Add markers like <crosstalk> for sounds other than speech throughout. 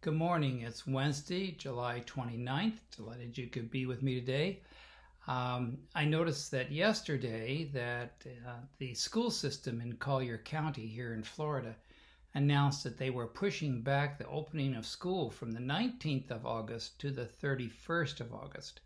Good morning. It's Wednesday, July 29th. Delighted you could be with me today. Um, I noticed that yesterday that uh, the school system in Collier County here in Florida announced that they were pushing back the opening of school from the 19th of August to the 31st of August.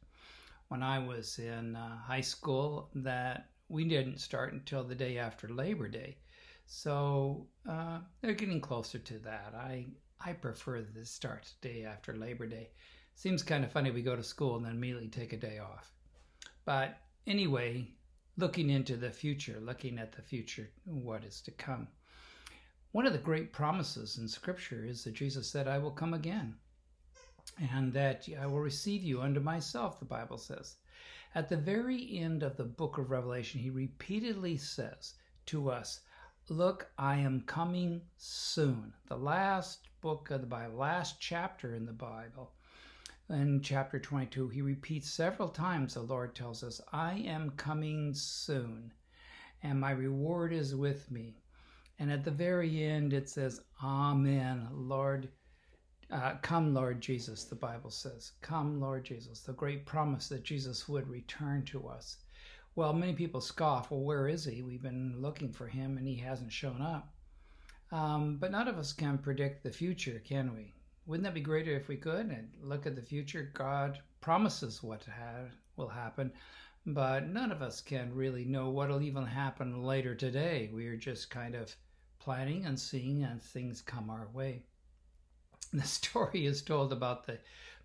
When I was in uh, high school, that we didn't start until the day after Labor Day. So uh, they're getting closer to that. I I prefer the start day after Labor Day. Seems kind of funny we go to school and then immediately take a day off. But anyway, looking into the future, looking at the future, what is to come. One of the great promises in Scripture is that Jesus said, I will come again, and that I will receive you unto myself, the Bible says. At the very end of the book of Revelation, he repeatedly says to us, Look, I am coming soon. The last book of the Bible, last chapter in the Bible, in chapter 22, he repeats several times the Lord tells us, I am coming soon, and my reward is with me. And at the very end, it says, Amen, Lord. Uh, come, Lord Jesus, the Bible says. Come, Lord Jesus. The great promise that Jesus would return to us. Well, many people scoff, well, where is he? We've been looking for him and he hasn't shown up. Um, but none of us can predict the future, can we? Wouldn't that be greater if we could and look at the future? God promises what ha- will happen, but none of us can really know what'll even happen later today. We are just kind of planning and seeing as things come our way. <laughs> The story is told about the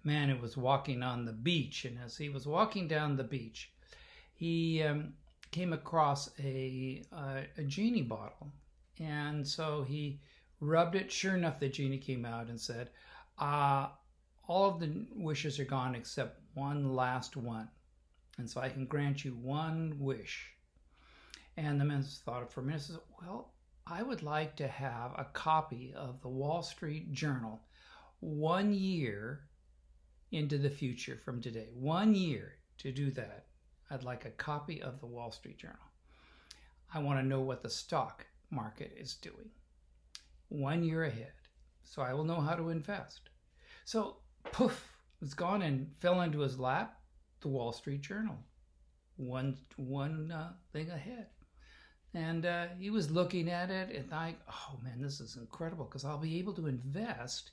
man who was walking on the beach, and as he was walking down the beach, he um, came across a, a, a genie bottle. And so he rubbed it. Sure enough, the genie came out and said, uh, All of the wishes are gone except one last one. And so I can grant you one wish. And the man thought for a minute says, Well, I would like to have a copy of the Wall Street Journal one year into the future from today. One year to do that. I'd like a copy of the Wall Street Journal. I want to know what the stock market is doing one year ahead so I will know how to invest. So, poof, it's gone and fell into his lap the Wall Street Journal. One, one uh, thing ahead. And uh, he was looking at it and like, oh man, this is incredible because I'll be able to invest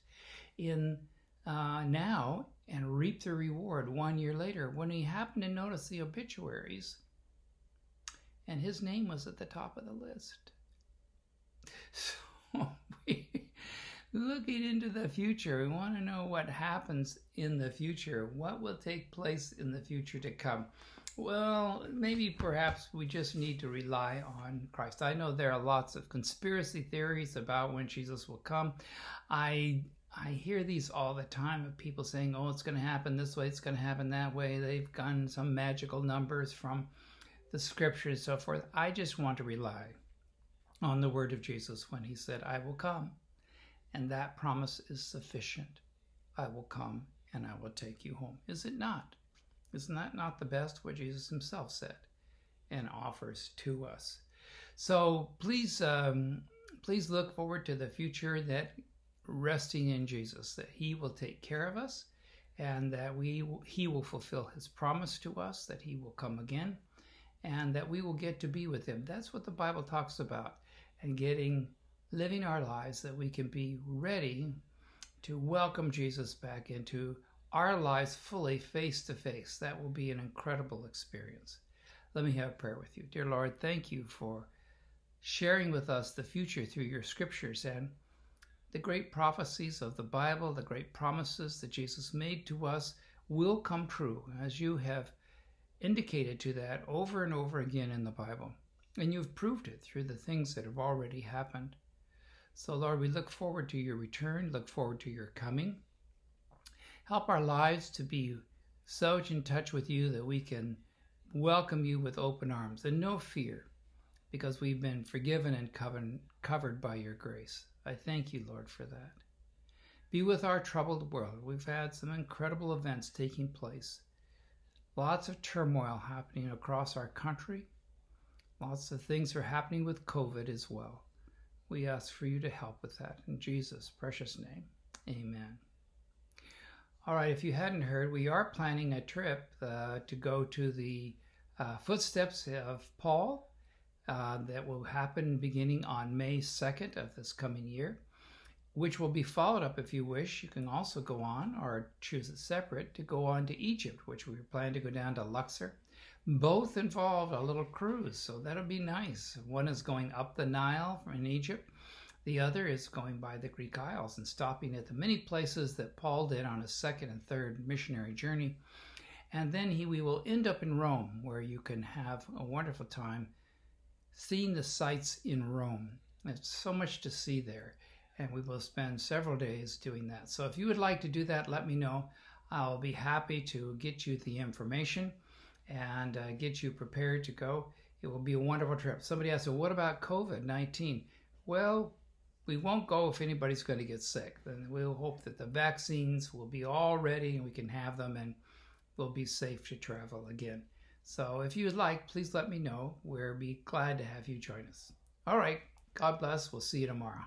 in uh, now and reap the reward one year later when he happened to notice the obituaries and his name was at the top of the list. So <laughs> we, looking into the future, we want to know what happens in the future. What will take place in the future to come? Well, maybe perhaps we just need to rely on Christ. I know there are lots of conspiracy theories about when Jesus will come. I I hear these all the time of people saying, "Oh, it's going to happen this way, it's going to happen that way." They've gotten some magical numbers from the scriptures and so forth. I just want to rely on the word of Jesus when he said, "I will come." And that promise is sufficient. I will come and I will take you home. Is it not? Isn't that not the best what Jesus himself said and offers to us? So please, um, please look forward to the future that resting in Jesus, that He will take care of us, and that we He will fulfill His promise to us, that He will come again, and that we will get to be with Him. That's what the Bible talks about, and getting living our lives that we can be ready to welcome Jesus back into our lives fully face to face. That will be an incredible experience. Let me have a prayer with you. Dear Lord, thank you for sharing with us the future through your scriptures and the great prophecies of the Bible, the great promises that Jesus made to us will come true as you have indicated to that over and over again in the Bible. And you've proved it through the things that have already happened. So, Lord, we look forward to your return, look forward to your coming. Help our lives to be so in touch with you that we can welcome you with open arms and no fear because we've been forgiven and covered by your grace. I thank you, Lord, for that. Be with our troubled world. We've had some incredible events taking place. Lots of turmoil happening across our country. Lots of things are happening with COVID as well. We ask for you to help with that. In Jesus' precious name, amen. All right, if you hadn't heard, we are planning a trip uh, to go to the uh, footsteps of Paul uh, that will happen beginning on May 2nd of this coming year, which will be followed up if you wish. You can also go on or choose it separate to go on to Egypt, which we plan to go down to Luxor. Both involve a little cruise, so that'll be nice. One is going up the Nile in Egypt. The other is going by the Greek Isles and stopping at the many places that Paul did on his second and third missionary journey. And then he, we will end up in Rome, where you can have a wonderful time seeing the sights in Rome. There's so much to see there, and we will spend several days doing that. So if you would like to do that, let me know. I'll be happy to get you the information and uh, get you prepared to go. It will be a wonderful trip. Somebody asked, well, what about COVID 19? Well, we won't go if anybody's going to get sick. Then we'll hope that the vaccines will be all ready and we can have them and we'll be safe to travel again. So if you'd like, please let me know. We'll be glad to have you join us. All right. God bless. We'll see you tomorrow.